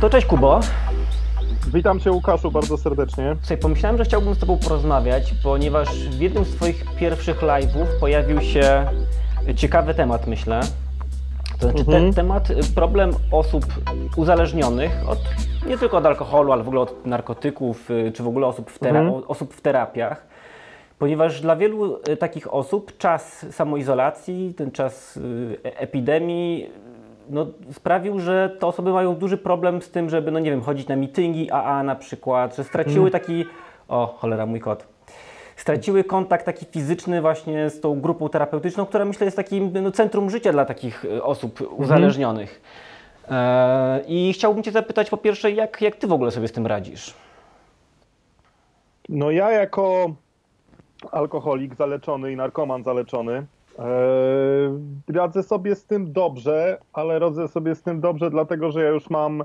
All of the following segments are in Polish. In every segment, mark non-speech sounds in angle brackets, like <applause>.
to cześć Kubo. Witam Cię Łukaszu bardzo serdecznie. Słuchaj, pomyślałem, że chciałbym z Tobą porozmawiać, ponieważ w jednym z Twoich pierwszych live'ów pojawił się ciekawy temat, myślę. To znaczy Mhm. ten temat, problem osób uzależnionych od, nie tylko od alkoholu, ale w ogóle od narkotyków, y, czy w ogóle osób w, tera- Mhm. osób w terapiach. Ponieważ dla wielu y, takich osób czas samoizolacji, ten czas y, e- epidemii no, sprawił, że te osoby mają duży problem z tym, żeby, no nie wiem, chodzić na mityngi AA na przykład, że straciły taki, o cholera, mój kot, straciły kontakt taki fizyczny właśnie z tą grupą terapeutyczną, która myślę jest takim no, centrum życia dla takich y, osób uzależnionych. E, I chciałbym Cię zapytać po pierwsze, jak, jak Ty w ogóle sobie z tym radzisz? No ja jako alkoholik zaleczony i narkoman zaleczony e, radzę sobie z tym dobrze, ale radzę sobie z tym dobrze dlatego, że ja już mam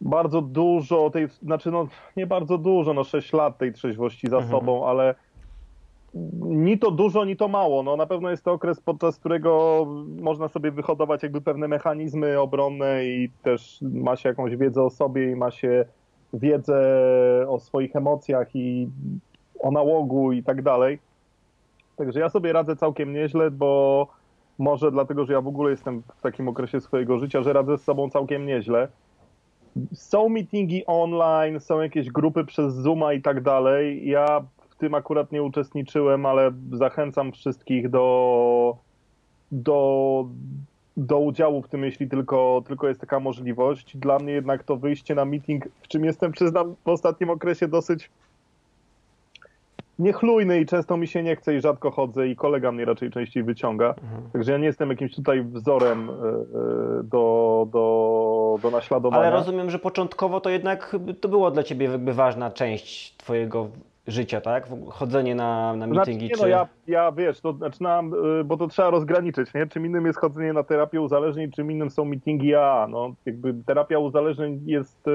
bardzo dużo tej, znaczy no nie bardzo dużo, no 6 lat tej trzeźwości za sobą, ale ni to dużo, ni to mało. No na pewno jest to okres, podczas którego można sobie wyhodować jakby pewne mechanizmy obronne i też ma się jakąś wiedzę o sobie i ma się wiedzę o swoich emocjach i o nałogu i tak dalej. Także ja sobie radzę całkiem nieźle, bo może dlatego, że ja w ogóle jestem w takim okresie swojego życia, że radzę z sobą całkiem nieźle. Są meetingi online, są jakieś grupy przez Zooma i tak dalej. Ja w tym akurat nie uczestniczyłem, ale zachęcam wszystkich do, do, do udziału w tym, jeśli tylko, tylko jest taka możliwość. Dla mnie jednak to wyjście na meeting, w czym jestem, przyznam, w ostatnim okresie dosyć niechlujny i często mi się nie chce i rzadko chodzę i kolega mnie raczej częściej wyciąga. Także ja nie jestem jakimś tutaj wzorem e, e, do, do, do naśladowania. Ale rozumiem, że początkowo to jednak to było dla Ciebie jakby ważna część Twojego życia, tak? Chodzenie na, na Znaczy, nie, czy... no ja, ja wiesz, to zaczynam, y, bo to trzeba rozgraniczyć, nie? Czym innym jest chodzenie na terapię uzależnień, czym innym są meetingi AA. No, jakby terapia uzależnień jest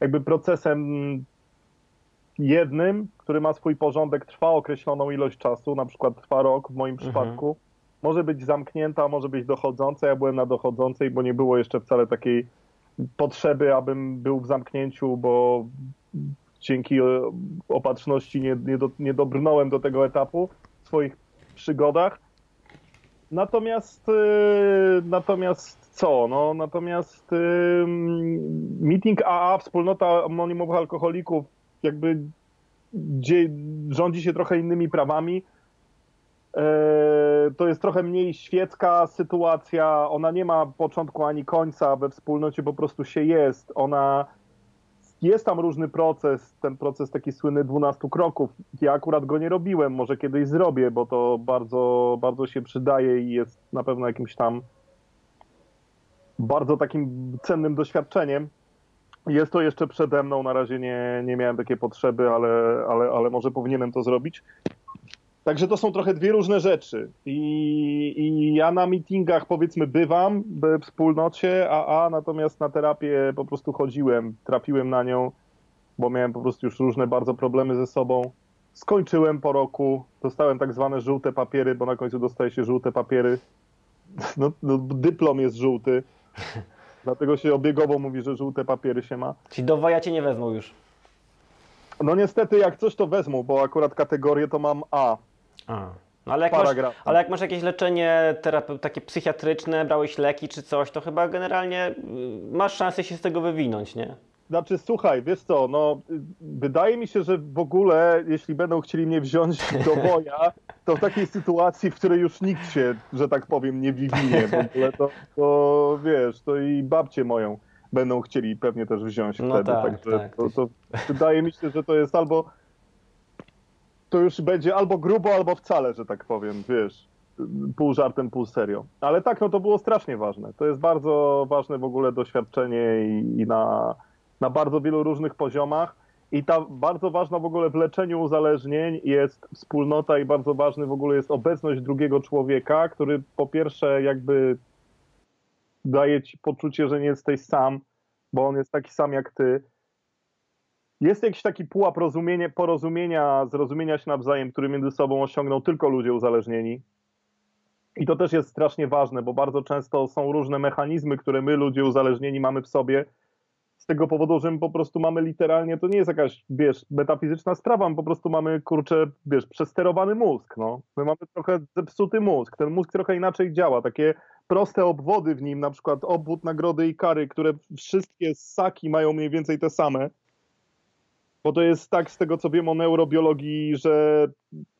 jakby procesem jednym, który ma swój porządek, trwa określoną ilość czasu, na przykład trwa rok w moim przypadku. Może być zamknięta, może być dochodząca. Ja byłem na dochodzącej, bo nie było jeszcze wcale takiej potrzeby, abym był w zamknięciu, bo dzięki e, opatrzności nie, nie, do, nie dobrnąłem do tego etapu w swoich przygodach. Natomiast, e, natomiast co? No, natomiast e, meeting AA, wspólnota anonimowych alkoholików, jakby gdzie rządzi się trochę innymi prawami. E, To jest trochę mniej świecka sytuacja. Ona nie ma początku ani końca. We wspólnocie po prostu się jest. Ona jest tam różny proces, ten proces taki słynny 12 kroków. Ja akurat go nie robiłem, może kiedyś zrobię, bo to bardzo, bardzo się przydaje i jest na pewno jakimś tam bardzo takim cennym doświadczeniem. Jest to jeszcze przede mną, na razie nie, nie miałem takiej potrzeby, ale, ale, ale może powinienem to zrobić. Także to są trochę dwie różne rzeczy. I, I ja na meetingach powiedzmy bywam w wspólnocie AA, natomiast na terapię po prostu chodziłem, trafiłem na nią, bo miałem po prostu już różne bardzo problemy ze sobą. Skończyłem po roku, dostałem tak zwane żółte papiery, bo na końcu dostaje się żółte papiery. No, no, dyplom jest żółty, dlatego się obiegowo mówi, że żółte papiery się ma. Czyli do waja Cię nie wezmą już. No niestety jak coś to wezmą, bo akurat kategorię to mam A. A. No, ale, jak masz, ale jak masz jakieś leczenie terape- takie psychiatryczne, brałeś leki czy coś, to chyba generalnie y, masz szansę się z tego wywinąć, nie? Znaczy, słuchaj, wiesz co, no, wydaje mi się, że w ogóle, jeśli będą chcieli mnie wziąć <laughs> do boja, to w takiej sytuacji, w której już nikt się, że tak powiem, nie wiwinie, w ogóle to, to wiesz, to i babcię moją będą chcieli pewnie też wziąć No wtedy, tak, także tak. To, to wydaje mi się, że to jest albo, to już będzie albo grubo, albo wcale, że tak powiem, wiesz, pół żartem, pół serio. Ale tak, no to było strasznie ważne. To jest bardzo ważne w ogóle doświadczenie i, i na, na bardzo wielu różnych poziomach. I ta bardzo ważna w ogóle w leczeniu uzależnień jest wspólnota i bardzo ważny w ogóle jest obecność drugiego człowieka, który po pierwsze jakby daje ci poczucie, że nie jesteś sam, bo on jest taki sam jak ty. Jest jakiś taki pułap rozumienia, porozumienia, zrozumienia się nawzajem, który między sobą osiągną tylko ludzie uzależnieni. I to też jest strasznie ważne, bo bardzo często są różne mechanizmy, które my, ludzie uzależnieni, mamy w sobie, z tego powodu, że my po prostu mamy literalnie, to nie jest jakaś, wiesz, metafizyczna sprawa, my po prostu mamy, kurczę, wiesz, przesterowany mózg, no. My mamy trochę zepsuty mózg, ten mózg trochę inaczej działa, takie proste obwody w nim, na przykład obwód nagrody i kary, które wszystkie ssaki mają mniej więcej te same, bo to jest tak z tego, co wiem o neurobiologii, że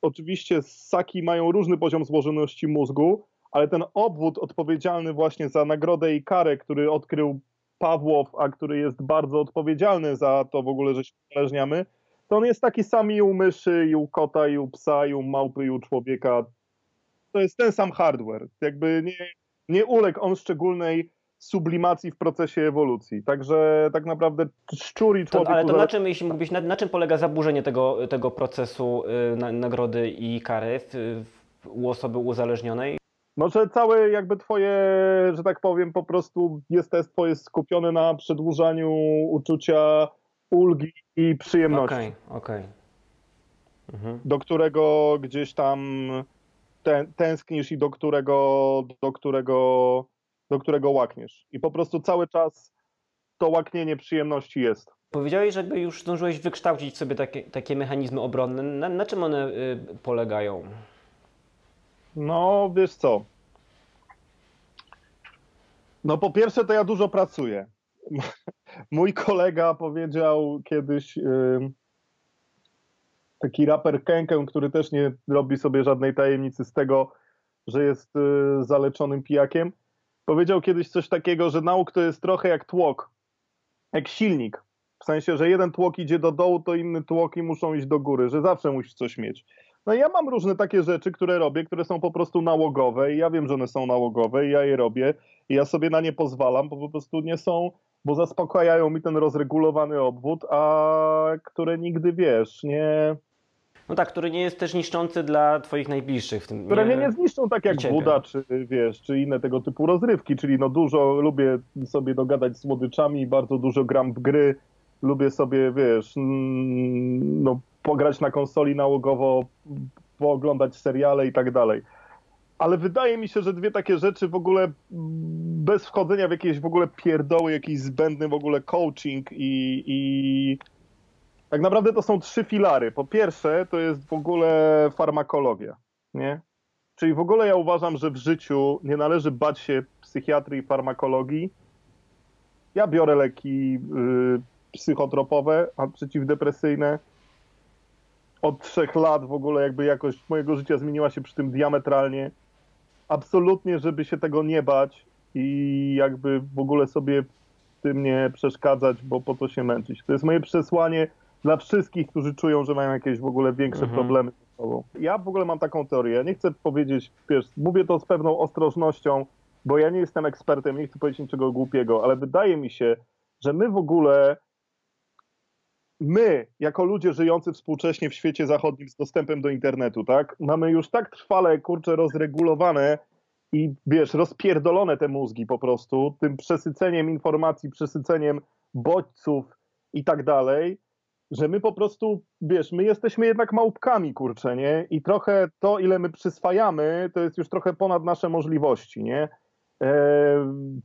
oczywiście ssaki mają różny poziom złożoności mózgu, ale ten obwód odpowiedzialny właśnie za nagrodę i karę, który odkrył Pawłow, a który jest bardzo odpowiedzialny za to w ogóle, że się uzależniamy, to on jest taki sam i u myszy, i u kota, i u psa, i u małpy, i u człowieka. To jest ten sam hardware. Jakby nie, nie uległ on szczególnej sublimacji w procesie ewolucji. Także tak naprawdę szczur i To, człowiek... ale to na czym, jeśli mógłbyś, na, na czym polega zaburzenie tego, tego procesu y, na, nagrody i kary w, w, u osoby uzależnionej? No, że całe jakby twoje, że tak powiem, po prostu jest test twoje skupione na przedłużaniu uczucia ulgi i przyjemności, Okej, okej. Mhm. do którego gdzieś tam tę- tęsknisz i do którego, do którego, do którego łakniesz. I po prostu cały czas to łaknienie przyjemności jest. Powiedziałeś, że już zdążyłeś wykształcić sobie takie, takie mechanizmy obronne. Na, na czym one y, polegają? No, wiesz co? No, po pierwsze, to ja dużo pracuję. <laughs> Mój kolega powiedział kiedyś, taki raper Kenkę, który też nie robi sobie żadnej tajemnicy z tego, że jest y, zaleczonym pijakiem, powiedział kiedyś coś takiego, że nauk to jest trochę jak tłok, jak silnik. W sensie, że jeden tłok idzie do dołu, to inne tłoki muszą iść do góry, że zawsze musisz coś mieć. No ja mam różne takie rzeczy, które robię, które są po prostu nałogowe i ja wiem, że one są nałogowe i ja je robię i ja sobie na nie pozwalam, bo po prostu nie są, bo zaspokajają mi ten rozregulowany obwód, a które nigdy, wiesz, nie, No tak, który nie jest też niszczący dla Twoich najbliższych. W tym, które mnie nie zniszczą tak jak. Buda, czy wiesz, czy inne tego typu rozrywki, czyli no dużo lubię sobie dogadać z słodyczami, bardzo dużo gram w gry, lubię sobie, wiesz, mm, no pograć na konsoli nałogowo, pooglądać seriale i tak dalej. Ale wydaje mi się, że dwie takie rzeczy w ogóle bez wchodzenia w jakieś w ogóle pierdoły, jakiś zbędny w ogóle coaching i, i tak naprawdę to są trzy filary. Po pierwsze, to jest w ogóle farmakologia, nie? Czyli w ogóle ja uważam, że w życiu nie należy bać się psychiatrii i farmakologii. Ja biorę leki y, psychotropowe, a przeciwdepresyjne. Od trzech lat w ogóle jakby jakość mojego życia zmieniła się przy tym diametralnie. Absolutnie, żeby się tego nie bać i jakby w ogóle sobie w tym nie przeszkadzać, bo po to się męczyć. To jest moje przesłanie dla wszystkich, którzy czują, że mają jakieś w ogóle większe Mhm. problemy z sobą. Ja w ogóle mam taką teorię. Nie chcę powiedzieć, wiesz, mówię to z pewną ostrożnością, bo ja nie jestem ekspertem, nie chcę powiedzieć niczego głupiego, ale wydaje mi się, że my w ogóle, my, jako ludzie żyjący współcześnie w świecie zachodnim z dostępem do internetu, tak, mamy już tak trwale, kurczę, rozregulowane i wiesz, rozpierdolone te mózgi po prostu, tym przesyceniem informacji, przesyceniem bodźców i tak dalej, że my po prostu, wiesz, my jesteśmy jednak małpkami, kurczę, nie? I trochę to, ile my przyswajamy, to jest już trochę ponad nasze możliwości, nie? Eee,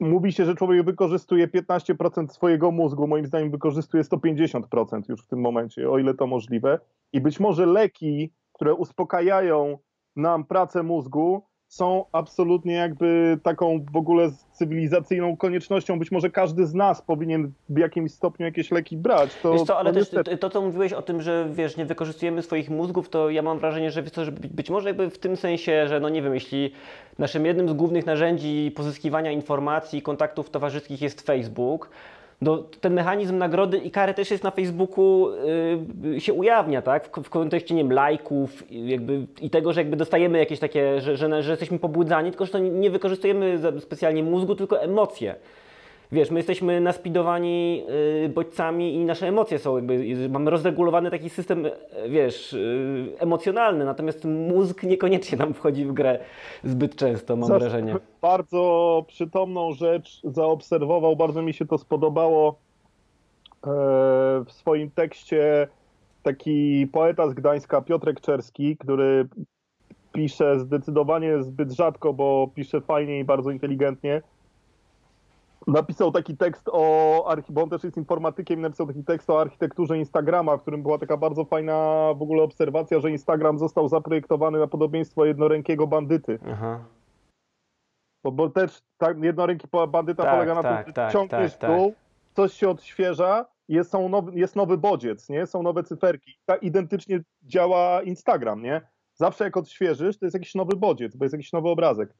mówi się, że człowiek wykorzystuje 15% swojego mózgu, moim zdaniem wykorzystuje 150% już w tym momencie, o ile to możliwe. I być może leki, które uspokajają nam pracę mózgu, są absolutnie jakby taką w ogóle cywilizacyjną koniecznością. Być może każdy z nas powinien w jakimś stopniu jakieś leki brać. To, Wiesz co, ale to też niestety- to, co mówiłeś o tym, że wiesz, nie wykorzystujemy swoich mózgów, to ja mam wrażenie, że, wiesz co, że być, być może jakby w tym sensie, że no nie wiem, jeśli naszym jednym z głównych narzędzi pozyskiwania informacji i kontaktów towarzyskich jest Facebook, no, ten mechanizm nagrody i kary też jest na Facebooku, yy, się ujawnia, tak? W, w kontekście, nie wiem, lajków i jakby, i tego, że jakby dostajemy jakieś takie, że, że, że jesteśmy pobudzani, tylko że to nie, wykorzystujemy specjalnie mózgu, tylko emocje. Wiesz, my jesteśmy naspidowani y, bodźcami i nasze emocje są jakby, mamy rozregulowany taki system, y, wiesz, y, emocjonalny, natomiast mózg niekoniecznie nam wchodzi w grę zbyt często, mam Zas- wrażenie. Bardzo przytomną rzecz zaobserwował, bardzo mi się to spodobało e, w swoim tekście taki poeta z Gdańska, Piotrek Czerski, który pisze zdecydowanie zbyt rzadko, bo pisze fajnie i bardzo inteligentnie. Napisał taki tekst o, bo on też jest informatykiem, napisał taki tekst o architekturze Instagrama, w którym była taka bardzo fajna w ogóle obserwacja, że Instagram został zaprojektowany na podobieństwo jednorękiego bandyty. Aha. Bo, bo też tak, jednoręki bandyta Tak, polega na tak, tym, że tak, ciągniesz tak, dół, coś się odświeża, jest, są nowy, jest nowy bodziec, nie? Są nowe cyferki. Tak identycznie działa Instagram, nie? Zawsze jak odświeżysz, to jest jakiś nowy bodziec, bo jest jakiś nowy obrazek.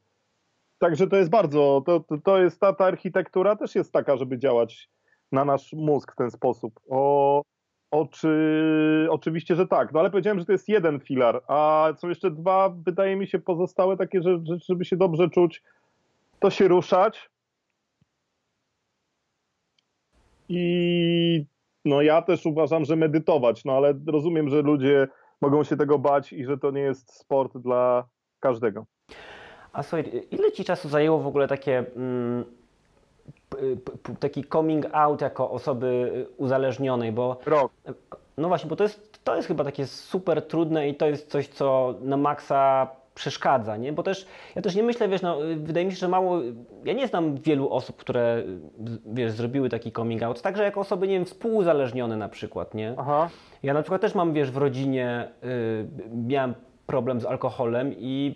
Także to jest bardzo, to, to, jest ta, ta architektura też jest taka, żeby działać na nasz mózg w ten sposób. O, oczy, oczywiście, że tak, no ale powiedziałem, że to jest jeden filar, a są jeszcze dwa, wydaje mi się, pozostałe takie, że żeby się dobrze czuć, to się ruszać. I no ja też uważam, że medytować, no ale rozumiem, że ludzie mogą się tego bać i że to nie jest sport dla każdego. A słuchaj, ile ci czasu zajęło w ogóle takie, mm, taki coming out jako osoby uzależnionej, bo Rok. no właśnie, bo to jest, to jest chyba takie super trudne i to jest coś, co na maksa przeszkadza, nie? Bo też, ja też nie myślę, wiesz, no, wydaje mi się, że mało, ja nie znam wielu osób, które, wiesz, zrobiły taki coming out, także jako osoby, nie wiem, współuzależnione na przykład, nie? Aha. Ja na przykład też mam, wiesz, w rodzinie y, miałem problem z alkoholem i,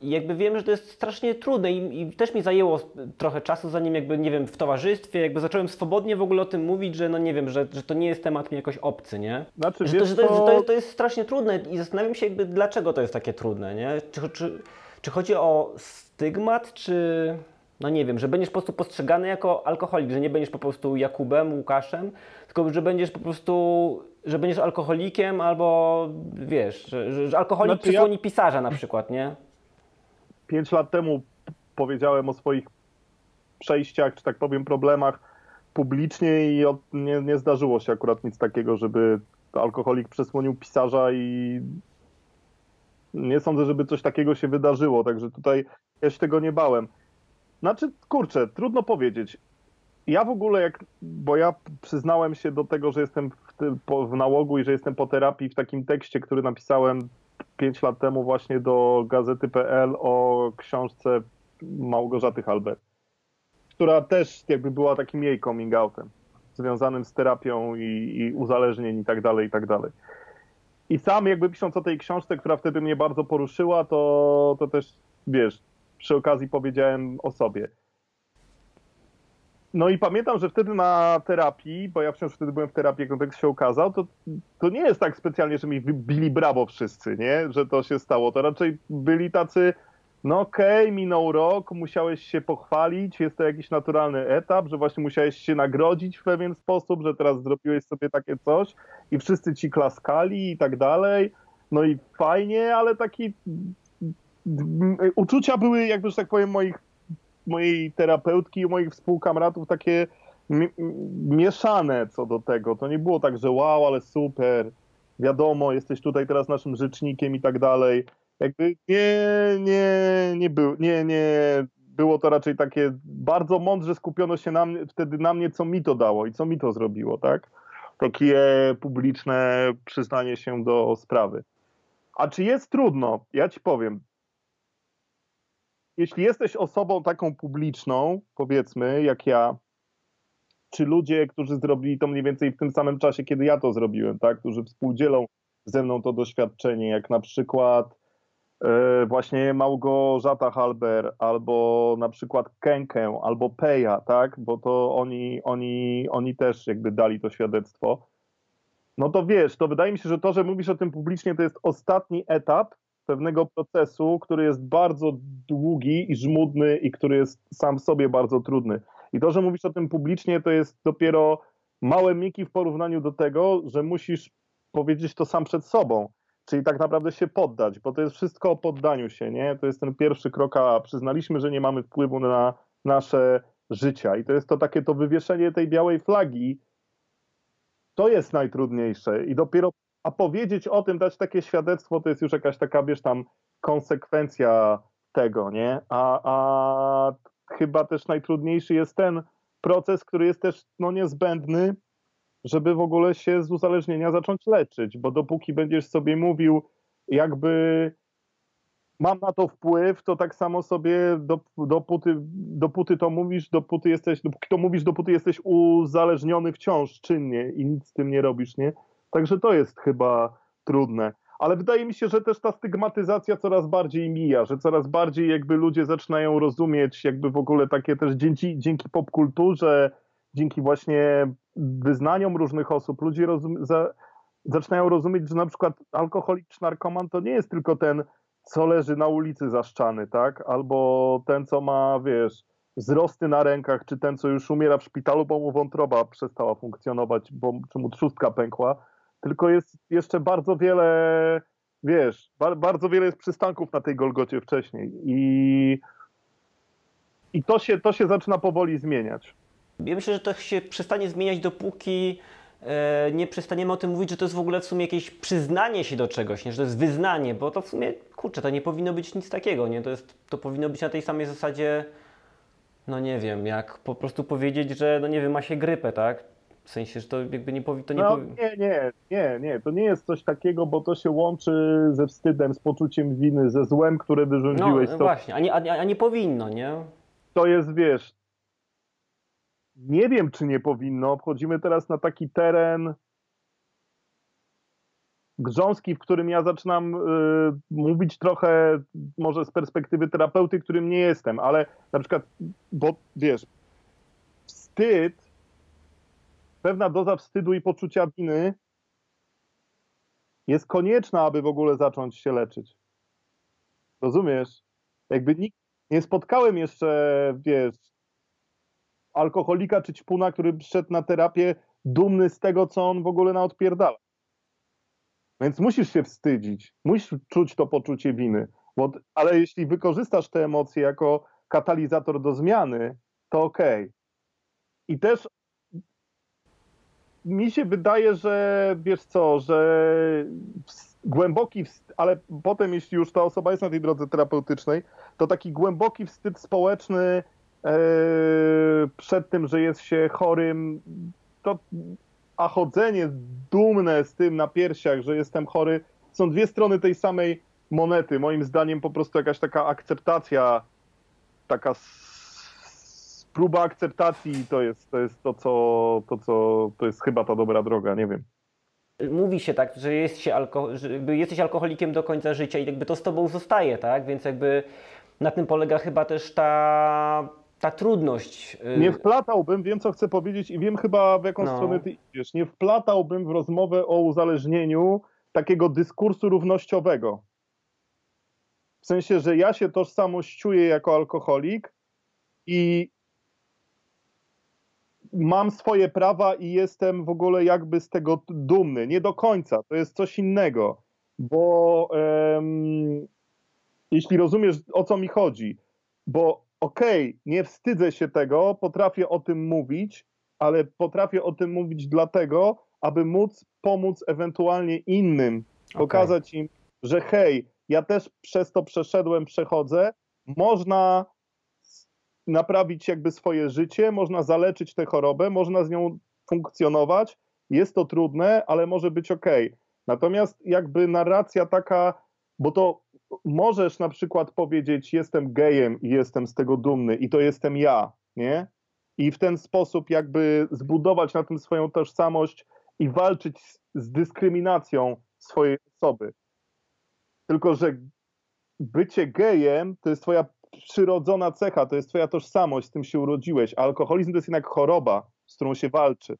i jakby wiem, że to jest strasznie trudne i, i też mi zajęło trochę czasu, zanim jakby, nie wiem, w towarzystwie, jakby zacząłem swobodnie w ogóle o tym mówić, że no nie wiem, że, że to nie jest temat mi jakoś obcy, nie? Znaczy, Że to, że, to jest, że, to jest, to jest strasznie trudne i zastanawiam się jakby, dlaczego to jest takie trudne, nie? Czy, czy, czy chodzi o stygmat, czy... No nie wiem, że będziesz po prostu postrzegany jako alkoholik, że nie będziesz po prostu Jakubem, Łukaszem, tylko że będziesz po prostu, że będziesz alkoholikiem albo wiesz, że, że, alkoholik Znaczy ja- przysłoni pisarza na przykład, nie? Pięć lat temu powiedziałem o swoich przejściach, czy tak powiem, problemach publicznie i od, nie, nie zdarzyło się akurat nic takiego, żeby alkoholik przesłonił pisarza i nie sądzę, żeby coś takiego się wydarzyło, także tutaj ja się tego nie bałem. Znaczy, kurczę, trudno powiedzieć. Ja w ogóle jak, bo ja przyznałem się do tego, że jestem w, w nałogu i że jestem po terapii w takim tekście, który napisałem 5 lat temu właśnie do gazety.pl o książce Małgorzaty Halber, która też jakby była takim jej coming outem, związanym z terapią i, i uzależnień i tak dalej, i tak dalej. I sam jakby pisząc o tej książce, która wtedy mnie bardzo poruszyła, to, to też, wiesz, przy okazji powiedziałem o sobie. No i pamiętam, że wtedy na terapii, bo ja wciąż wtedy byłem w terapii, jak ten tekst się ukazał, to, to nie jest tak specjalnie, że mi wybili brawo wszyscy, nie? Że to się stało. To raczej byli tacy, no okej, minął rok, musiałeś się pochwalić, jest to jakiś naturalny etap, że właśnie musiałeś się nagrodzić w pewien sposób, że teraz zrobiłeś sobie takie coś i wszyscy ci klaskali i tak dalej. No i fajnie, ale taki uczucia były jakby, że tak powiem, moich mojej terapeutki i moich współkamratów takie mi- mieszane co do tego. To nie było tak, że wow, ale super, wiadomo, jesteś tutaj teraz naszym rzecznikiem i tak dalej. Jakby nie, nie, nie, był, nie, nie było to raczej takie bardzo mądrze skupiono się na mnie, wtedy na mnie, co mi to dało i co mi to zrobiło, tak? Takie publiczne przyznanie się do sprawy. A czy jest trudno? Ja ci powiem, jeśli jesteś osobą taką publiczną, powiedzmy, jak ja, czy ludzie, którzy zrobili to mniej więcej w tym samym czasie, kiedy ja to zrobiłem, tak, którzy współdzielą ze mną to doświadczenie, jak na przykład e, właśnie Małgorzata Halber, albo na przykład Kenkę, albo Peja, tak, bo to oni, oni, oni też jakby dali to świadectwo. No to wiesz, to wydaje mi się, że to, że mówisz o tym publicznie, to jest ostatni etap pewnego procesu, który jest bardzo długi i żmudny i który jest sam w sobie bardzo trudny. I to, że mówisz o tym publicznie, to jest dopiero małe miki w porównaniu do tego, że musisz powiedzieć to sam przed sobą. Czyli tak naprawdę się poddać, bo to jest wszystko o poddaniu się, nie? To jest ten pierwszy krok, a przyznaliśmy, że nie mamy wpływu na nasze życia. I to jest to takie to wywieszenie tej białej flagi. To jest najtrudniejsze. I dopiero a powiedzieć o tym, dać takie świadectwo, to jest już jakaś taka, wiesz, tam konsekwencja tego, nie? A, a chyba też najtrudniejszy jest ten proces, który jest też no, niezbędny, żeby w ogóle się z uzależnienia zacząć leczyć, bo dopóki będziesz sobie mówił, jakby mam na to wpływ, to tak samo sobie do, dopóty, dopóty to mówisz, dopóty jesteś, dopóki to mówisz, dopóty jesteś uzależniony wciąż czynnie i nic z tym nie robisz, nie? Także to jest chyba trudne. Ale wydaje mi się, że też ta stygmatyzacja coraz bardziej mija, że coraz bardziej jakby ludzie zaczynają rozumieć jakby w ogóle takie też dzięki, dzięki popkulturze, dzięki właśnie wyznaniom różnych osób, ludzie rozum, za, zaczynają rozumieć, że na przykład alkoholik narkoman to nie jest tylko ten, co leży na ulicy zaszczany, tak? Albo ten, co ma, wiesz, wzrosty na rękach, czy ten, co już umiera w szpitalu, bo mu wątroba przestała funkcjonować, bo, czy mu trzustka pękła, tylko jest jeszcze bardzo wiele, wiesz, bar, bardzo wiele jest przystanków na tej Golgocie wcześniej i, i to, się, to się zaczyna powoli zmieniać. Ja myślę, że to się przestanie zmieniać, dopóki e, nie przestaniemy o tym mówić, że to jest w ogóle w sumie jakieś przyznanie się do czegoś, nie? że to jest wyznanie, bo to w sumie, kurczę, to nie powinno być nic takiego, nie? To, jest, to powinno być na tej samej zasadzie, no nie wiem, jak po prostu powiedzieć, że, no nie wiem, ma się grypę, tak? W sensie, że to jakby nie powinno... Nie, no, powi... nie, nie, nie, nie, to nie jest coś takiego, bo to się łączy ze wstydem, z poczuciem winy, ze złem, które wyrządziłeś. No właśnie, a nie, a, a nie powinno, nie? To jest, wiesz, nie wiem, czy nie powinno. Wchodzimy teraz na taki teren grząski, w którym ja zaczynam y, mówić trochę może z perspektywy terapeuty, którym nie jestem, ale na przykład, bo wiesz, wstyd, pewna doza wstydu i poczucia winy jest konieczna, aby w ogóle zacząć się leczyć. Rozumiesz? Jakby nikt, nie spotkałem jeszcze, wiesz, alkoholika czy ćpuna, który szedł na terapię dumny z tego, co on w ogóle na odpierdala. Więc musisz się wstydzić, musisz czuć to poczucie winy, bo, ale jeśli wykorzystasz te emocje jako katalizator do zmiany, to okej. Okay. I też mi się wydaje, że wiesz co, że głęboki, ale potem jeśli już ta osoba jest na tej drodze terapeutycznej, to taki głęboki wstyd społeczny Eee, przed tym, że jest się chorym, to, a chodzenie dumne z tym na piersiach, że jestem chory, są dwie strony tej samej monety. Moim zdaniem po prostu jakaś taka akceptacja, taka próba akceptacji to jest to, jest to co, to, co to jest chyba ta dobra droga, nie wiem. Mówi się tak, że, jest się alko- że jesteś alkoholikiem do końca życia i jakby to z tobą zostaje, tak? Więc jakby na tym polega chyba też ta ta trudność. Y, nie wplatałbym, wiem co chcę powiedzieć i wiem chyba w jaką no. stronę ty idziesz, nie wplatałbym w rozmowę o uzależnieniu takiego dyskursu równościowego. W sensie, że ja się tożsamościuję jako alkoholik i mam swoje prawa i jestem w ogóle jakby z tego dumny. Nie do końca, to jest coś innego, bo um, jeśli rozumiesz o co mi chodzi, bo okej, okay, nie wstydzę się tego, potrafię o tym mówić, ale potrafię o tym mówić dlatego, aby móc pomóc ewentualnie innym, okay. pokazać im, że hej, ja też przez to przeszedłem, przechodzę, można naprawić jakby swoje życie, można zaleczyć tę chorobę, można z nią funkcjonować. Jest to trudne, ale może być ok. Natomiast jakby narracja taka, bo to możesz na przykład powiedzieć, jestem gejem i jestem z tego dumny i to jestem ja, nie? I w ten sposób jakby zbudować na tym swoją tożsamość i walczyć z, z dyskryminacją swojej osoby. Tylko, że bycie gejem to jest twoja przyrodzona cecha, to jest twoja tożsamość, z tym się urodziłeś, a alkoholizm to jest jednak choroba, z którą się walczy.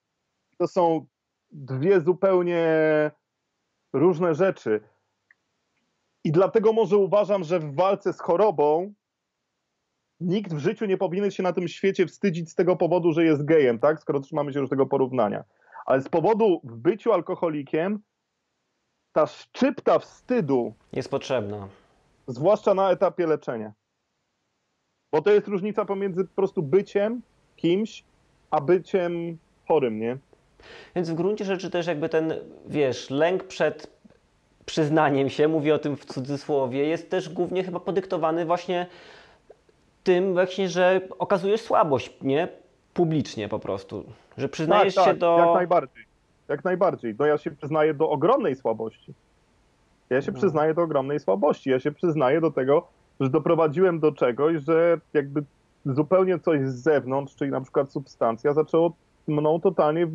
To są dwie zupełnie różne rzeczy. I dlatego może uważam, że w walce z chorobą nikt w życiu nie powinien się na tym świecie wstydzić z tego powodu, że jest gejem, tak? Skoro trzymamy się już tego porównania. Ale z powodu w byciu alkoholikiem ta szczypta wstydu jest potrzebna. Zwłaszcza na etapie leczenia. Bo to jest różnica pomiędzy po prostu byciem kimś, a byciem chorym, nie? Więc w gruncie rzeczy też jakby ten, wiesz, lęk przed przyznaniem się, mówię o tym w cudzysłowie, jest też głównie chyba podyktowany właśnie tym właśnie, że okazujesz słabość, nie? Publicznie po prostu. Że przyznajesz tak, się tak, do... jak najbardziej. Jak najbardziej. No ja się przyznaję do ogromnej słabości. Ja się No. przyznaję do ogromnej słabości. Ja się przyznaję do tego, że doprowadziłem do czegoś, że jakby zupełnie coś z zewnątrz, czyli na przykład substancja, zaczęło mną totalnie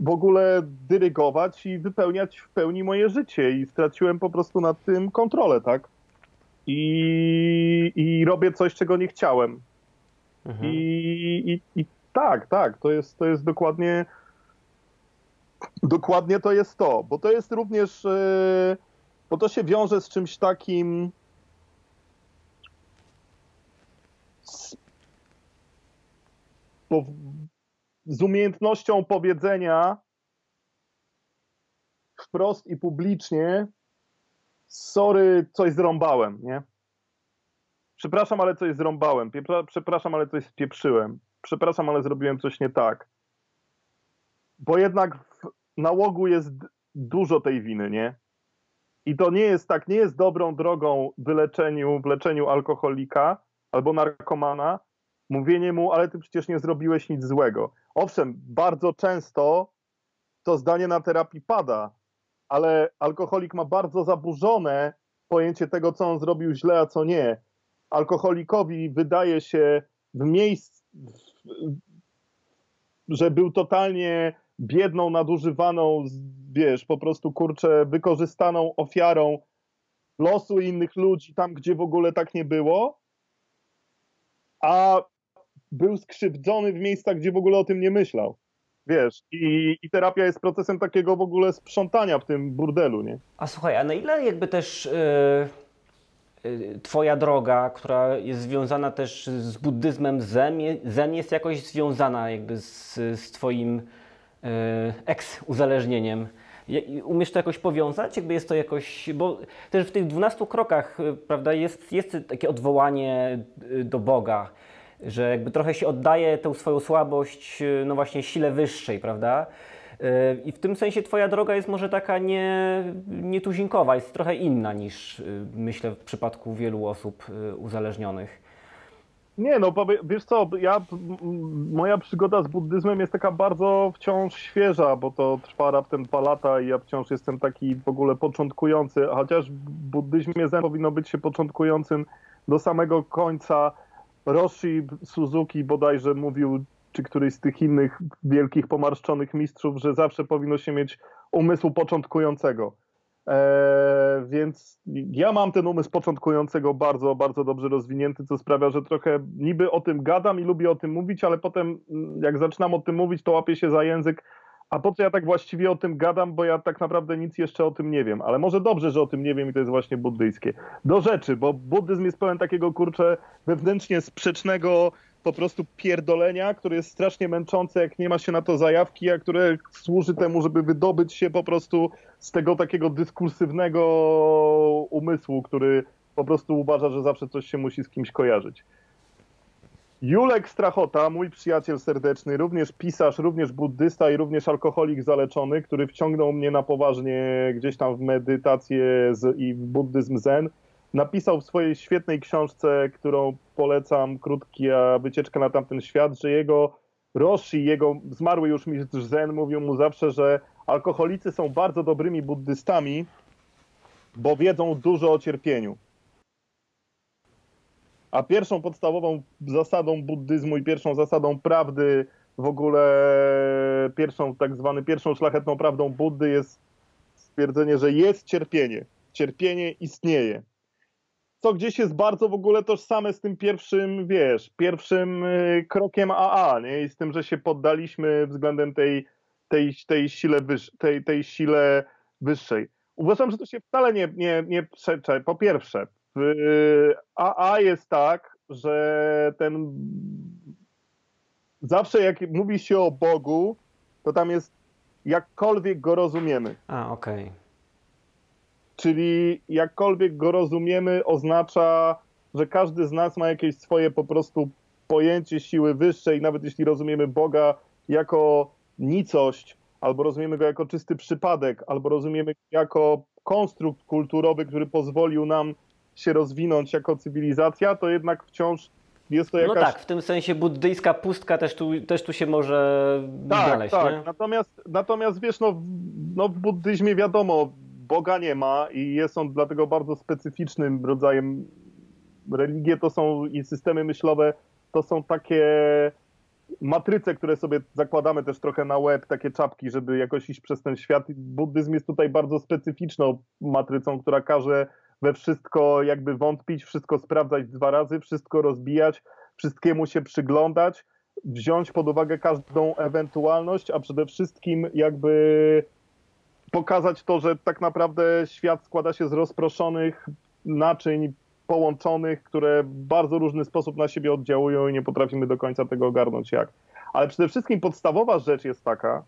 w- ogóle dyrygować i wypełniać w pełni moje życie i straciłem po prostu nad tym kontrolę, tak? I, i robię coś, czego nie chciałem. Mhm. I, i, I tak, tak, to jest, to jest dokładnie dokładnie to jest to, bo to jest również, e, bo to się wiąże z czymś takim z, umiejętnością powiedzenia wprost i publicznie sorry, coś zrąbałem, nie? Przepraszam, ale coś zrąbałem. Przepraszam, ale coś spieprzyłem. Przepraszam, ale zrobiłem coś nie tak. Bo jednak w nałogu jest dużo tej winy, nie? I to nie jest tak, nie jest dobrą drogą w leczeniu, w leczeniu alkoholika albo narkomana, mówienie mu, ale ty przecież nie zrobiłeś nic złego. Owszem, bardzo często to zdanie na terapii pada, ale alkoholik ma bardzo zaburzone pojęcie tego, co on zrobił źle, a co nie. Alkoholikowi wydaje się w miejscu, że był totalnie biedną, nadużywaną, wiesz, po prostu kurczę, wykorzystaną ofiarą losu innych ludzi tam, gdzie w ogóle tak nie było, a był skrzywdzony w miejscach, gdzie w ogóle o tym nie myślał. Wiesz, i, i terapia jest procesem takiego w ogóle sprzątania w tym burdelu, nie? A słuchaj, a na ile jakby też y, y, twoja droga, która jest związana też z buddyzmem zen, zen jest jakoś związana jakby z, z twoim y, ex-uzależnieniem? Umiesz to jakoś powiązać? Jakby jest to jakoś, bo też w tych 12 krokach, y, prawda, jest, jest takie odwołanie y, do Boga, że jakby trochę się oddaje tę swoją słabość, y, no właśnie sile wyższej, prawda? I w tym sensie Twoja droga jest może taka nie, nietuzinkowa, jest trochę inna niż myślę w przypadku wielu osób uzależnionych. Nie, no powie, wiesz co, ja, moja przygoda z buddyzmem jest taka bardzo wciąż świeża, bo to trwa raptem dwa lata i ja wciąż jestem taki w ogóle początkujący, chociaż w buddyzmie zen powinno być się początkującym do samego końca. Roshi Suzuki bodajże mówił, czy któryś z tych innych wielkich pomarszczonych mistrzów, że zawsze powinno się mieć umysłu początkującego. Eee, więc ja mam ten umysł początkującego bardzo, bardzo dobrze rozwinięty, co sprawia, że trochę niby o tym gadam i lubię o tym mówić, ale potem mm, jak zaczynam o tym mówić, to łapię się za język. A po co ja tak właściwie o tym gadam, bo ja tak naprawdę nic jeszcze o tym nie wiem. Ale może dobrze, że o tym nie wiem i to jest właśnie buddyjskie. Do rzeczy, bo buddyzm jest pełen takiego kurczę wewnętrznie sprzecznego po prostu pierdolenia, które jest strasznie męczące, jak nie ma się na to zajawki, a które służy temu, żeby wydobyć się po prostu z tego takiego dyskursywnego umysłu, który po prostu uważa, że zawsze coś się musi z kimś kojarzyć. Julek Strachota, mój przyjaciel serdeczny, również pisarz, również buddysta i również alkoholik zaleczony, który wciągnął mnie na poważnie gdzieś tam w medytację z, i w buddyzm zen, napisał w swojej świetnej książce, którą polecam, krótka wycieczka na tamten świat, że jego Roshi, jego zmarły już mistrz zen, mówił mu zawsze, że alkoholicy są bardzo dobrymi buddystami, bo wiedzą dużo o cierpieniu. A pierwszą podstawową zasadą buddyzmu i pierwszą zasadą prawdy, w ogóle pierwszą tak zwany pierwszą szlachetną prawdą Buddy jest stwierdzenie, że jest cierpienie. Cierpienie istnieje. Co gdzieś jest bardzo w ogóle tożsame z tym pierwszym, wiesz, pierwszym y, krokiem AA, nie? I z tym, że się poddaliśmy względem tej, tej, tej, sile, wyż, tej, tej sile wyższej. Uważam, że to się wcale nie, nie, nie przecze. Po pierwsze, w y, AA jest tak, że ten zawsze jak mówi się o Bogu, to tam jest jakkolwiek go rozumiemy. A, okej. Czyli jakkolwiek go rozumiemy, oznacza, że każdy z nas ma jakieś swoje po prostu pojęcie siły wyższej, nawet jeśli rozumiemy Boga jako nicość, albo rozumiemy go jako czysty przypadek, albo rozumiemy go jako konstrukt kulturowy, który pozwolił nam się rozwinąć jako cywilizacja, to jednak wciąż jest to No jakaś... tak, w tym sensie buddyjska pustka też tu, też tu się może Tak, znaleźć, tak. nie? Natomiast, natomiast wiesz, no, no w buddyzmie wiadomo, Boga nie ma i jest on dlatego bardzo specyficznym rodzajem. Religie to są i systemy myślowe to są takie matryce, które sobie zakładamy też trochę na łeb, takie czapki, żeby jakoś iść przez ten świat. Buddyzm jest tutaj bardzo specyficzną matrycą, która każe we wszystko jakby wątpić, wszystko sprawdzać dwa razy, wszystko rozbijać, wszystkiemu się przyglądać, wziąć pod uwagę każdą ewentualność, a przede wszystkim jakby pokazać to, że tak naprawdę świat składa się z rozproszonych naczyń połączonych, które w bardzo różny sposób na siebie oddziałują i nie potrafimy do końca tego ogarnąć jak. Ale przede wszystkim podstawowa rzecz jest taka,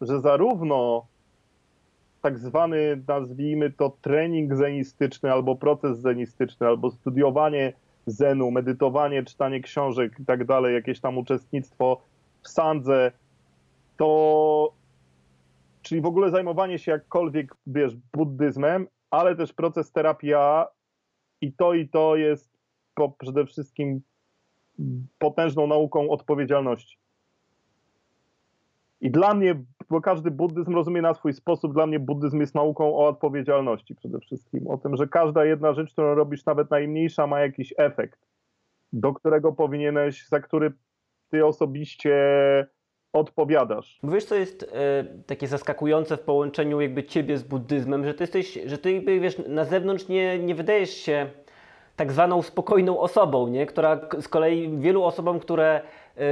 że zarówno tak zwany, nazwijmy to trening zenistyczny, albo proces zenistyczny, albo studiowanie zenu, medytowanie, czytanie książek i tak dalej, jakieś tam uczestnictwo w sandze, to czyli w ogóle zajmowanie się jakkolwiek, wiesz, buddyzmem, ale też proces terapia i to i to jest po, przede wszystkim potężną nauką odpowiedzialności. I dla mnie, bo każdy buddyzm rozumie na swój sposób, dla mnie buddyzm jest nauką o odpowiedzialności przede wszystkim. O tym, że każda jedna rzecz, którą robisz, nawet najmniejsza, ma jakiś efekt, do którego powinieneś, za który ty osobiście odpowiadasz. Wiesz, co jest e, takie zaskakujące w połączeniu jakby ciebie z buddyzmem, że ty jesteś, że ty jakby, wiesz, na zewnątrz nie, nie wydajesz się tak zwaną spokojną osobą, nie? która z kolei wielu osobom, które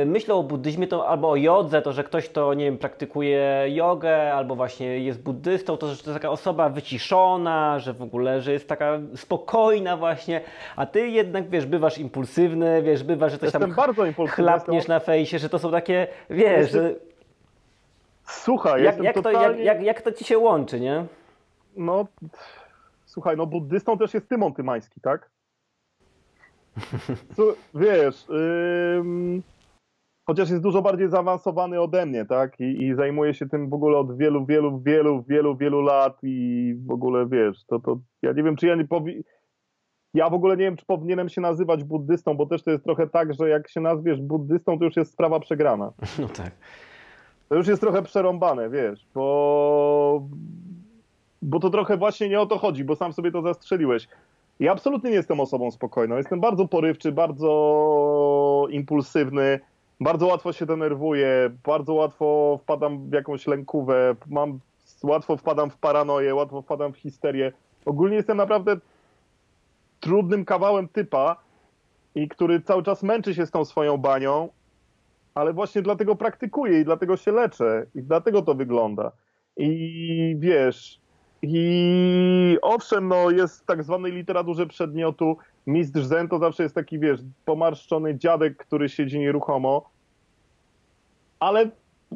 y, myślą o buddyzmie to albo o jodze, to że ktoś to, nie wiem, praktykuje jogę, albo właśnie jest buddystą, to że to jest taka osoba wyciszona, że w ogóle, że jest taka spokojna właśnie, a ty jednak, wiesz, bywasz impulsywny, wiesz, bywasz, że coś Jestem tam bardzo chlapniesz na fejsie, że to są takie, wiesz, Jestem że Słuchaj, jak, jak, to, totalnie... jak, jak, jak to ci się łączy, nie? No, słuchaj, no buddystą też jest Tymon Tymański, tak? Su- wiesz, chociaż jest dużo bardziej zaawansowany ode mnie, tak? I, I zajmuje się tym w ogóle od wielu, wielu, wielu, wielu, wielu lat i w ogóle wiesz, to, to ja nie wiem, czy ja nie powi... Ja w ogóle nie wiem, czy powinienem się nazywać buddystą, bo też to jest trochę tak, że jak się nazwiesz buddystą, to już jest sprawa przegrana. <laughs> No tak. To już jest trochę przerąbane, wiesz, bo, bo to trochę właśnie nie o to chodzi, bo sam sobie to zastrzeliłeś. Ja absolutnie nie jestem osobą spokojną. Jestem bardzo porywczy, bardzo impulsywny, bardzo łatwo się denerwuję, bardzo łatwo wpadam w jakąś lękówę, mam, łatwo wpadam w paranoję, łatwo wpadam w histerię. Ogólnie jestem naprawdę trudnym kawałem typa, i który cały czas męczy się z tą swoją banią, ale właśnie dlatego praktykuję i dlatego się leczę i dlatego to wygląda. I wiesz, i owszem, no jest w tak zwanej literaturze przedmiotu. Mistrz zen to zawsze jest taki, wiesz, pomarszczony dziadek, który siedzi nieruchomo, ale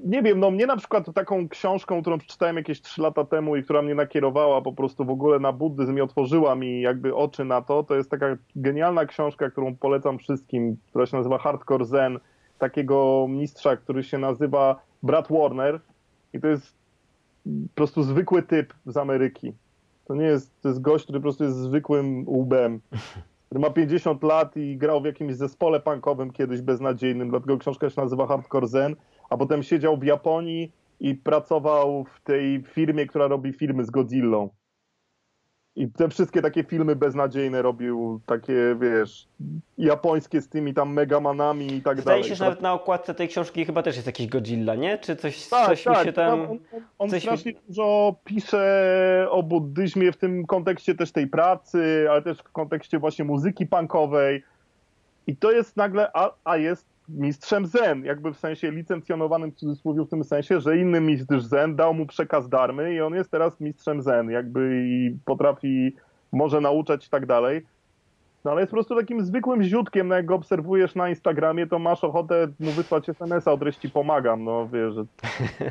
nie wiem, no mnie na przykład taką książką, którą przeczytałem jakieś 3 lata temu i która mnie nakierowała po prostu w ogóle na buddyzm i otworzyła mi jakby oczy na to, to jest taka genialna książka, którą polecam wszystkim, która się nazywa Hardcore Zen, takiego mistrza, który się nazywa Brad Warner. I to jest po prostu zwykły typ z Ameryki. To nie jest, to jest gość, który po prostu jest zwykłym łbem, ma 50 lat i grał w jakimś zespole punkowym kiedyś beznadziejnym, dlatego książka się nazywa Hardcore Zen, a potem siedział w Japonii i pracował w tej firmie, która robi filmy z Godzillą. I te wszystkie takie filmy beznadziejne robił, takie, wiesz, japońskie z tymi tam megamanami i tak Zdaje dalej. się, że nawet na okładce tej książki chyba też jest jakiś Godzilla, nie? Czy coś, Tak, coś mi tak. się tam... On, on, on coś mi- strasznie dużo pisze o buddyzmie w tym kontekście też tej pracy, ale też w kontekście właśnie muzyki punkowej. I to jest nagle, a, a jest mistrzem zen, jakby w sensie licencjonowanym w cudzysłowie w tym sensie, że inny mistrz zen dał mu przekaz darmy i on jest teraz mistrzem zen, jakby i potrafi, może nauczać i tak dalej. No ale jest po prostu takim zwykłym ziutkiem, no jak go obserwujesz na Instagramie, to masz ochotę mu wysłać SMS-a o treści pomagam, no wiesz, że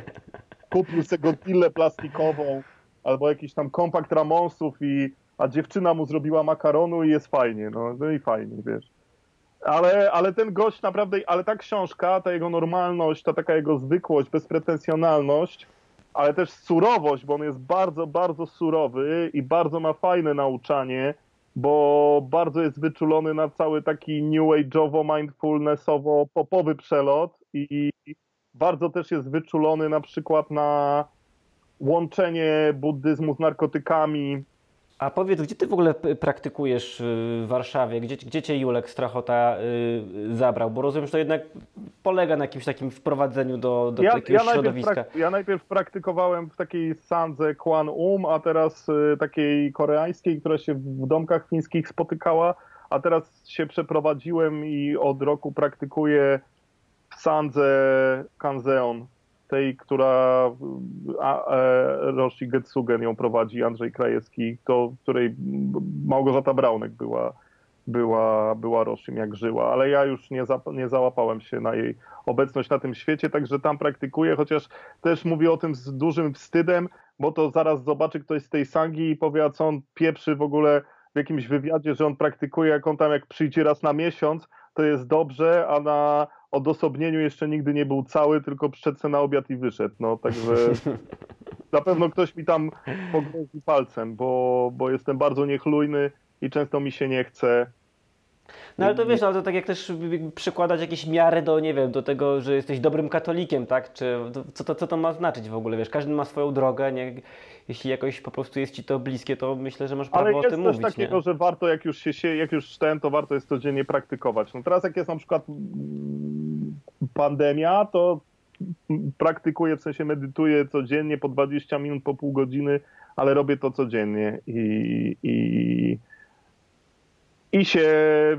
<laughs> kupił sobie Godzillę plastikową albo jakiś tam kompakt Ramonsów i a dziewczyna mu zrobiła makaronu i jest fajnie, no, no i fajnie, wiesz. Ale, ale ten gość naprawdę, ale ta książka, ta jego normalność, ta taka jego zwykłość, bezpretensjonalność, ale też surowość, bo on jest bardzo, bardzo surowy i bardzo ma fajne nauczanie, bo bardzo jest wyczulony na cały taki new age'owo, mindfulnessowo, popowy przelot i bardzo też jest wyczulony na przykład na łączenie buddyzmu z narkotykami. A powiedz, gdzie ty w ogóle praktykujesz y, w Warszawie? Gdzie, gdzie cię Julek Strachota y, zabrał? Bo rozumiem, że to jednak polega na jakimś takim wprowadzeniu do, do Ja, jakiegoś ja, najpierw środowiska. prak- ja najpierw praktykowałem w takiej sandze Kwan Um, a teraz y, takiej koreańskiej, która się w domkach fińskich spotykała, a teraz się przeprowadziłem i od roku praktykuję w sandze Kanzeon, tej, która e, Roshi Getsugen ją prowadzi, Andrzej Krajewski, to, której Małgorzata Braunek była, była, była Roshim jak żyła, ale ja już nie, za, nie załapałem się na jej obecność na tym świecie, także tam praktykuję, chociaż też mówię o tym z dużym wstydem, bo to zaraz zobaczy ktoś z tej sangi i powie, a co on pieprzy w ogóle w jakimś wywiadzie, że on praktykuje, jak on tam jak przyjdzie raz na miesiąc, to jest dobrze, a na odosobnieniu jeszcze nigdy nie był cały, tylko przyszedł se na obiad i wyszedł. No także <laughs> na pewno ktoś mi tam pogrozi palcem, bo, bo jestem bardzo niechlujny i często mi się nie chce. No ale to wiesz, ale to tak jak też przykładać jakieś miary do, nie wiem, do tego, że jesteś dobrym katolikiem, tak? Czy co to, co to ma znaczyć w ogóle, wiesz? Każdy ma swoją drogę, nie? Jeśli jakoś po prostu jest ci to bliskie, to myślę, że masz prawo Ale o jest tym coś mówić, takiego, nie? że warto, jak już się, się jak już ten, to warto jest codziennie praktykować. No teraz jak jest na przykład mm, pandemia, to praktykuję, w sensie medytuję codziennie po 20 minut, po pół godziny, ale robię to codziennie i, i, i się,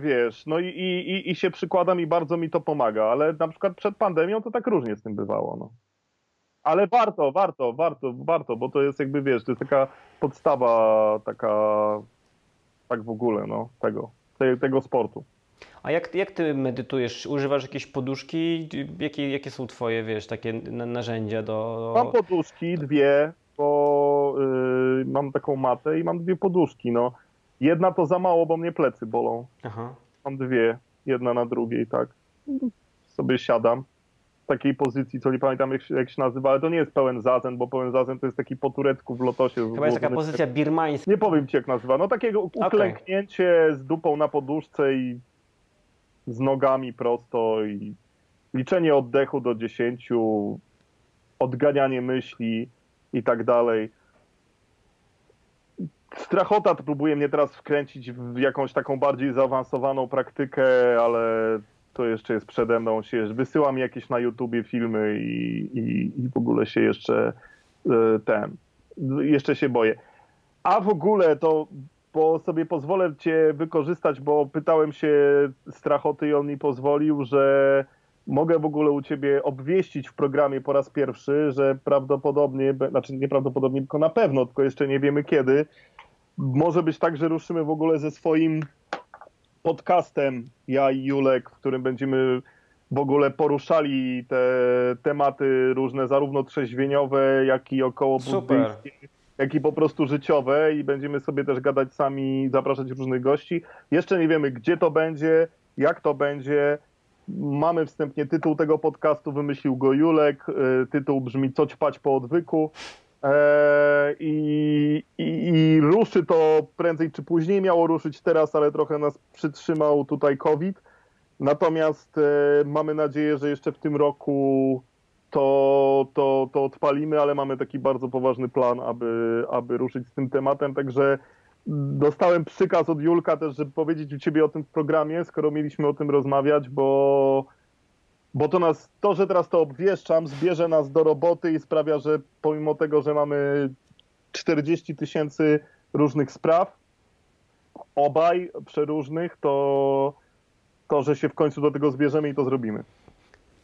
wiesz, no i, i, i się przykładam i bardzo mi to pomaga, ale na przykład przed pandemią to tak różnie z tym bywało, no. Ale warto, warto, warto, warto, bo to jest jakby, wiesz, to jest taka podstawa taka, tak w ogóle, no, tego, te, tego sportu. A jak, jak ty medytujesz? Używasz jakiejś poduszki? Jakie, jakie są twoje, wiesz, takie na- narzędzia do... Mam poduszki, dwie, bo y, mam taką matę i mam dwie poduszki, no. Jedna to za mało, bo mnie plecy bolą. Aha. Mam dwie, jedna na drugiej, tak. Sobie siadam w takiej pozycji, co nie pamiętam jak się, jak się nazywa, ale to nie jest pełen zazen, bo pełen zazen to jest taki po turecku w lotosie. Chyba jest taka pozycja birmańska. Nie powiem ci jak nazywa. No takiego uklęknięcie z dupą na poduszce i z nogami prosto i liczenie oddechu do 10, odganianie myśli i tak dalej. Strachota próbuje mnie teraz wkręcić w jakąś taką bardziej zaawansowaną praktykę, ale to jeszcze jest przede mną. Się jakieś na YouTubie filmy i, i, i w ogóle się jeszcze e, ten, jeszcze się boję. A w ogóle to, bo sobie pozwolę cię wykorzystać, bo pytałem się Strachoty i on mi pozwolił, że mogę w ogóle u ciebie obwieścić w programie po raz pierwszy, że prawdopodobnie, znaczy nieprawdopodobnie, tylko na pewno, tylko jeszcze nie wiemy kiedy, może być tak, że ruszymy w ogóle ze swoim podcastem, ja i Julek, w którym będziemy w ogóle poruszali te tematy różne, zarówno trzeźwieniowe, jak i około buddyjskie, jak i po prostu życiowe i będziemy sobie też gadać sami, zapraszać różnych gości. Jeszcze nie wiemy, gdzie to będzie, jak to będzie. Mamy wstępnie tytuł tego podcastu, wymyślił go Julek. Y, Tytuł brzmi Co ćpać po odwyku. E, I, i, I ruszy to prędzej czy później, miało ruszyć teraz, ale trochę nas przytrzymał tutaj COVID. Natomiast e, mamy nadzieję, że jeszcze w tym roku to, to, to odpalimy, ale mamy taki bardzo poważny plan, aby, aby ruszyć z tym tematem. Także dostałem przykaz od Julka też, żeby powiedzieć u ciebie o tym w programie, skoro mieliśmy o tym rozmawiać, bo, bo to nas, to, że teraz to obwieszczam, zbierze nas do roboty i sprawia, że pomimo tego, że mamy 40 tysięcy różnych spraw, obaj przeróżnych, to, to, że się w końcu do tego zbierzemy i to zrobimy.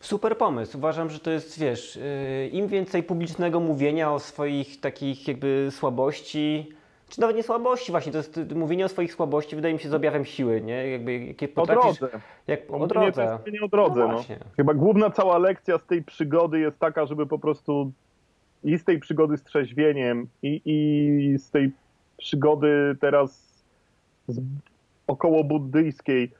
Super pomysł. Uważam, że to jest, wiesz, yy, im więcej publicznego mówienia o swoich takich jakby słabości, czy nawet nie słabości właśnie, to jest y, mówienie o swoich słabości wydaje mi się z objawem siły, nie? Jakby, jakie O potrafisz... drodze. Jak, o to drodze. mówienie o drodze. No No. Chyba główna cała lekcja z tej przygody jest taka, żeby po prostu i z tej przygody z trzeźwieniem, i, i z tej przygody teraz z około buddyjskiej.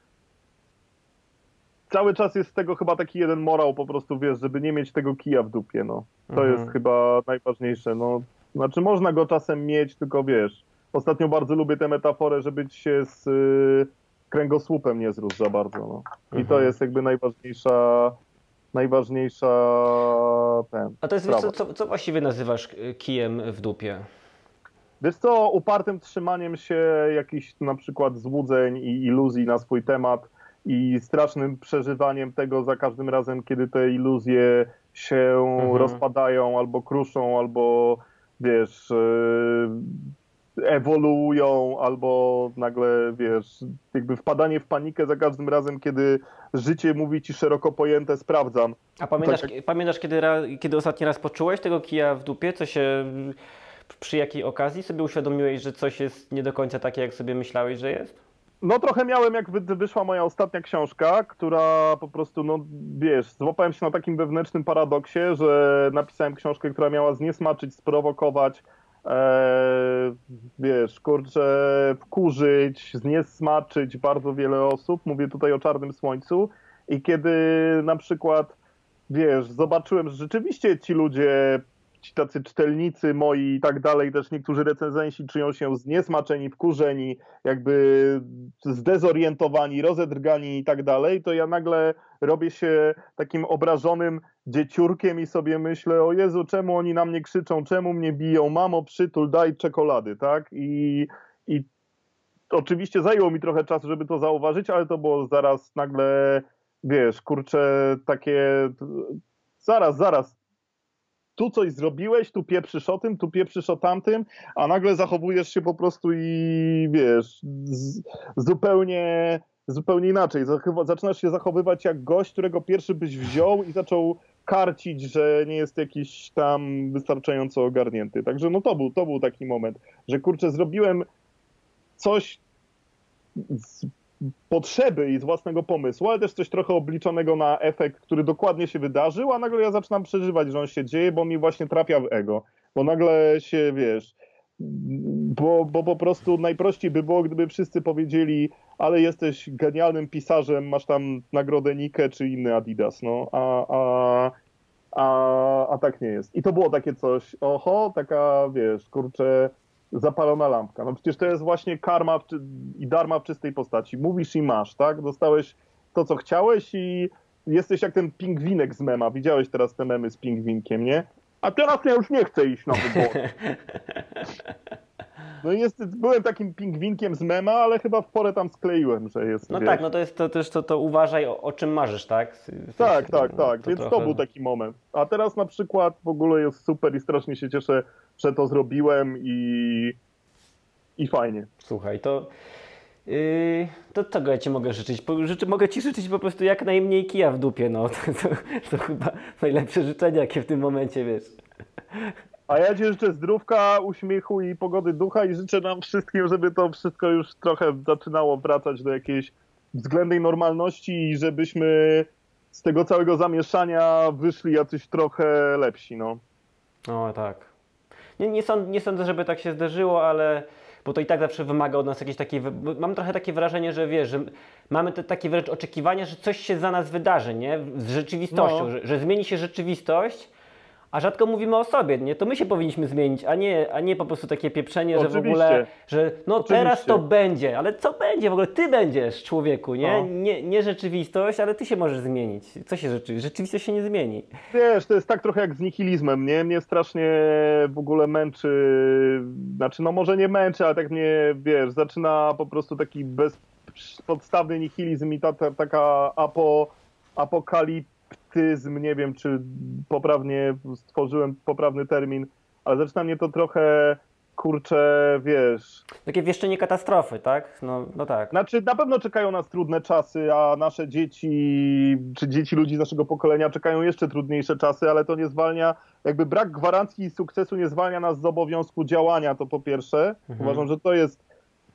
Cały czas jest z tego chyba taki jeden morał po prostu, wiesz, żeby nie mieć tego kija w dupie, no. To Mhm. jest chyba najważniejsze, no. Znaczy można go czasem mieć, tylko wiesz, ostatnio bardzo lubię tę metaforę, żeby ci się z y, kręgosłupem nie zrósł za bardzo, no. I to Mhm. jest jakby najważniejsza najważniejsza ten. A to jest, wiesz, co, co, co właściwie nazywasz y, kijem w dupie? Wiesz co, upartym trzymaniem się jakichś na przykład złudzeń i iluzji na swój temat i strasznym przeżywaniem tego za każdym razem, kiedy te iluzje się Mhm. rozpadają albo kruszą, albo wiesz, yy, ewoluują, albo nagle wiesz, jakby wpadanie w panikę za każdym razem, kiedy życie mówi ci szeroko pojęte sprawdzam. A pamiętasz, Tak pamiętasz kiedy, kiedy ostatni raz poczułeś tego kija w dupie? Co się, przy jakiej okazji sobie uświadomiłeś, że coś jest nie do końca takie, jak sobie myślałeś, że jest? No trochę miałem, jak wy- wyszła moja ostatnia książka, która po prostu, no wiesz, złapałem się na takim wewnętrznym paradoksie, że napisałem książkę, która miała zniesmaczyć, sprowokować, e, wiesz, kurczę, wkurzyć, zniesmaczyć bardzo wiele osób. Mówię tutaj o Czarnym Słońcu. I kiedy na przykład, wiesz, zobaczyłem, że rzeczywiście ci ludzie, ci tacy czytelnicy moi i tak dalej, też niektórzy recenzenci czują się zniesmaczeni, wkurzeni, jakby zdezorientowani, rozedrgani i tak dalej, to ja nagle robię się takim obrażonym dzieciurkiem i sobie myślę, o Jezu, czemu oni na mnie krzyczą, czemu mnie biją, mamo przytul, daj czekolady, tak? I, i oczywiście zajęło mi trochę czasu, żeby to zauważyć, ale to było zaraz nagle, wiesz, kurczę, takie zaraz, zaraz, tu coś zrobiłeś, tu pieprzysz o tym, tu pieprzysz o tamtym, a nagle zachowujesz się po prostu i wiesz, z, zupełnie, zupełnie inaczej. Zaczynasz się zachowywać jak gość, którego pierwszy byś wziął i zaczął karcić, że nie jest jakiś tam wystarczająco ogarnięty. Także no to był, to był taki moment, że kurczę, zrobiłem coś potrzeby i z własnego pomysłu, ale też coś trochę obliczonego na efekt, który dokładnie się wydarzył, a nagle ja zaczynam przeżywać, że on się dzieje, bo mi właśnie trafia w ego. Bo nagle się, wiesz, bo, bo po prostu najprościej by było, gdyby wszyscy powiedzieli, ale jesteś genialnym pisarzem, masz tam nagrodę Nike czy inny Adidas, no, a, a, a, a tak nie jest. I to było takie coś, oho, taka, wiesz, kurczę, zapalona lampka. No przecież to jest właśnie karma i darma w czystej postaci. Mówisz i masz, tak? Dostałeś to, co chciałeś i jesteś jak ten pingwinek z mema. Widziałeś teraz te memy z pingwinkiem, nie? A teraz ja już nie chcę iść na wybory. <laughs> No jest, byłem takim pingwinkiem z mema, ale chyba w porę tam skleiłem, że jest. No wiesz. tak, no to jest to też to, to uważaj o, o czym marzysz, tak? W sensie, Tak, tak, no, tak. Więc to trochę- był taki moment. A teraz na przykład w ogóle jest super i strasznie się cieszę, że to zrobiłem i, i fajnie. Słuchaj, to. Yy, to czego ja ci mogę życzyć? Po, życzę, mogę ci życzyć po prostu jak najmniej kija w dupie, no. <laughs> To, to, to chyba najlepsze życzenie, jakie w tym momencie wiesz. A ja Ci życzę zdrówka, uśmiechu i pogody ducha i życzę nam wszystkim, żeby to wszystko już trochę zaczynało wracać do jakiejś względnej normalności i żebyśmy z tego całego zamieszania wyszli jacyś trochę lepsi, no. O tak. Nie, nie, sąd, nie sądzę, żeby tak się zdarzyło, ale. Bo to i tak zawsze wymaga od nas jakiejś takiej. Mam trochę takie wrażenie, że wiesz, że mamy te, takie wręcz oczekiwania, że coś się za nas wydarzy, nie? Z rzeczywistością, No. że, że zmieni się rzeczywistość. A rzadko mówimy o sobie, nie? To my się powinniśmy zmienić, a nie, a nie po prostu takie pieprzenie, że w Oczywiście. ogóle, że no Oczywiście. teraz to będzie, ale co będzie? W ogóle ty będziesz człowieku, nie? No. Nie, nie rzeczywistość, ale ty się możesz zmienić. Co się rzeczy? Rzeczywistość się nie zmieni. Wiesz, to jest tak trochę jak z nihilizmem, nie? Mnie strasznie w ogóle męczy, znaczy no może nie męczy, ale tak mnie, wiesz, zaczyna po prostu taki bezpodstawny nihilizm i ta, ta, taka apo, apokaliptyzm, nie wiem czy poprawnie stworzyłem poprawny termin, ale zaczyna mnie to trochę, kurczę, wiesz, Takie wieszczenie katastrofy, tak? No, no tak. znaczy, na pewno czekają nas trudne czasy, a nasze dzieci, czy dzieci ludzi z naszego pokolenia czekają jeszcze trudniejsze czasy, ale to nie zwalnia, jakby brak gwarancji sukcesu nie zwalnia nas z obowiązku działania, to po pierwsze. Uważam, że to jest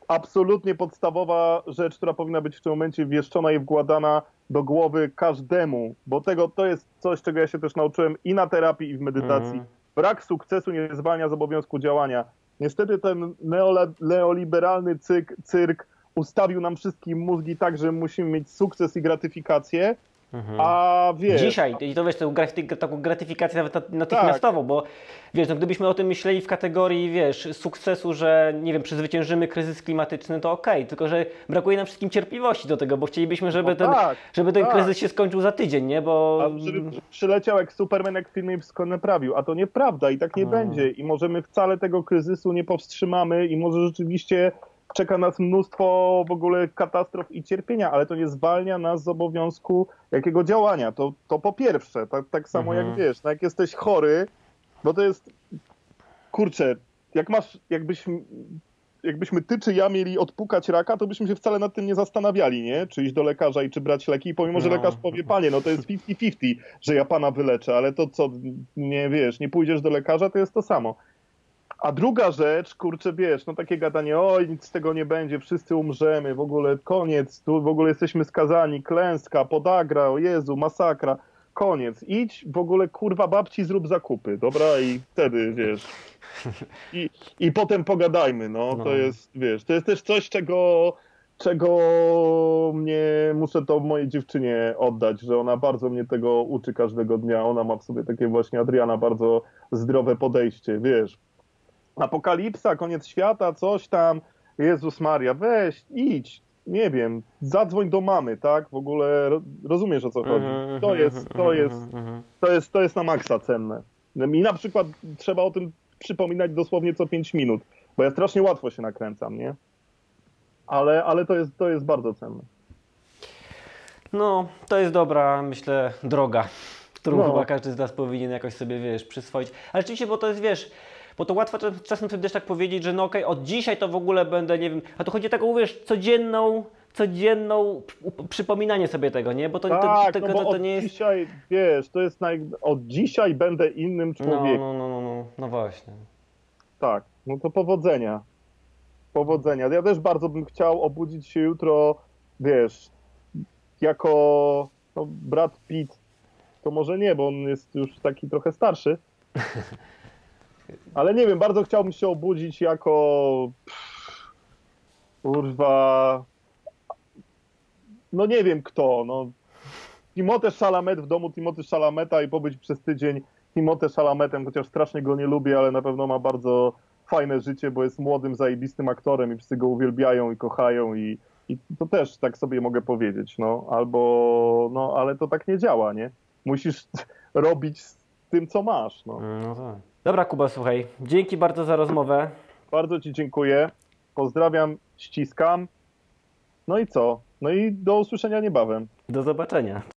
absolutnie podstawowa rzecz, która powinna być w tym momencie wieszczona i wkładana do głowy każdemu, bo tego to jest coś, czego ja się też nauczyłem i na terapii, i w medytacji. Mhm. Brak sukcesu nie zwalnia z obowiązku działania. Niestety ten neoliberalny cyk, cyrk ustawił nam wszystkim mózgi tak, że musimy mieć sukces i gratyfikację A wiesz, Dzisiaj, i to wiesz, tą graty- taką gratyfikację nawet nat- natychmiastową, bo wiesz, no gdybyśmy o tym myśleli w kategorii, wiesz, sukcesu, że nie wiem, przezwyciężymy kryzys klimatyczny, to okej, tylko że brakuje nam wszystkim cierpliwości do tego, bo chcielibyśmy, żeby No ten, tak, żeby ten tak. kryzys się skończył za tydzień, nie, bo... A żeby przyleciał jak Superman, jak w filmie wszystko naprawił, a to nieprawda i tak nie No. będzie. I może my wcale tego kryzysu nie powstrzymamy i może rzeczywiście czeka nas mnóstwo w ogóle katastrof i cierpienia, ale to nie zwalnia nas z obowiązku jakiego działania, to, to po pierwsze, tak, tak samo Mhm. jak wiesz, no jak jesteś chory, bo to jest, kurczę, jak masz, jakbyś jakbyśmy ty czy ja mieli odpukać raka, to byśmy się wcale nad tym nie zastanawiali, nie? Czy iść do lekarza i czy brać leki, pomimo, że No. lekarz powie, panie, no to jest 50-50, że ja pana wyleczę, ale to co, nie wiesz, nie pójdziesz do lekarza, to jest to samo. A druga rzecz, kurczę, wiesz, no takie gadanie, oj, nic z tego nie będzie, wszyscy umrzemy, w ogóle koniec, tu w ogóle jesteśmy skazani, klęska, podagra, o Jezu, masakra, koniec. Idź w ogóle, kurwa, babci zrób zakupy, dobra? I wtedy, wiesz, i, i potem pogadajmy, no, No. to jest, wiesz, to jest też coś, czego, czego mnie, muszę to mojej dziewczynie oddać, że ona bardzo mnie tego uczy każdego dnia, ona ma w sobie takie właśnie, Adriana, bardzo zdrowe podejście, wiesz, apokalipsa, koniec świata, coś tam, Jezus Maria, weź, idź, nie wiem, zadzwoń do mamy, tak, w ogóle ro- rozumiesz o co chodzi, Mhm, to mhm, jest, to mhm, jest, to jest, to jest na maksa cenne. Mi na przykład trzeba o tym przypominać dosłownie co 5 minut, bo ja strasznie łatwo się nakręcam, nie? Ale, ale to, jest, to jest bardzo cenne. No, to jest dobra, myślę, droga, którą No. chyba każdy z nas powinien jakoś sobie, wiesz, przyswoić. Ale rzeczywiście, bo to jest, wiesz, bo to łatwo czas- czasem sobie też tak powiedzieć, że no okej, od dzisiaj to w ogóle będę, nie wiem, a to chodzi o taką, wiesz, codzienną, codzienną przypominanie sobie tego, nie? Bo to, to, tak, tego, no bo to, to od nie jest... dzisiaj, wiesz, to jest naj... od dzisiaj będę innym No, człowiekiem. no, no, no, no, no właśnie. Tak, no to powodzenia. Powodzenia. Ja też bardzo bym chciał obudzić się jutro, wiesz, jako no, brat Pitt. To może nie, bo on jest już taki trochę starszy. <laughs> Ale nie wiem, bardzo chciałbym się obudzić jako kurwa no nie wiem kto, no Timote Chalamet w domu Timote Chalameta i pobyć przez tydzień Timote Chalametem, chociaż strasznie go nie lubię, ale na pewno ma bardzo fajne życie, bo jest młodym, zajebistym aktorem i wszyscy go uwielbiają i kochają i, i to też tak sobie mogę powiedzieć, no, albo, no, ale to tak nie działa, nie? Musisz <laughs> robić z tym, co masz, no. No tak. Dobra, Kuba, słuchaj, dzięki bardzo za rozmowę. Bardzo Ci dziękuję, pozdrawiam, ściskam, no i co? No i do usłyszenia niebawem. Do zobaczenia.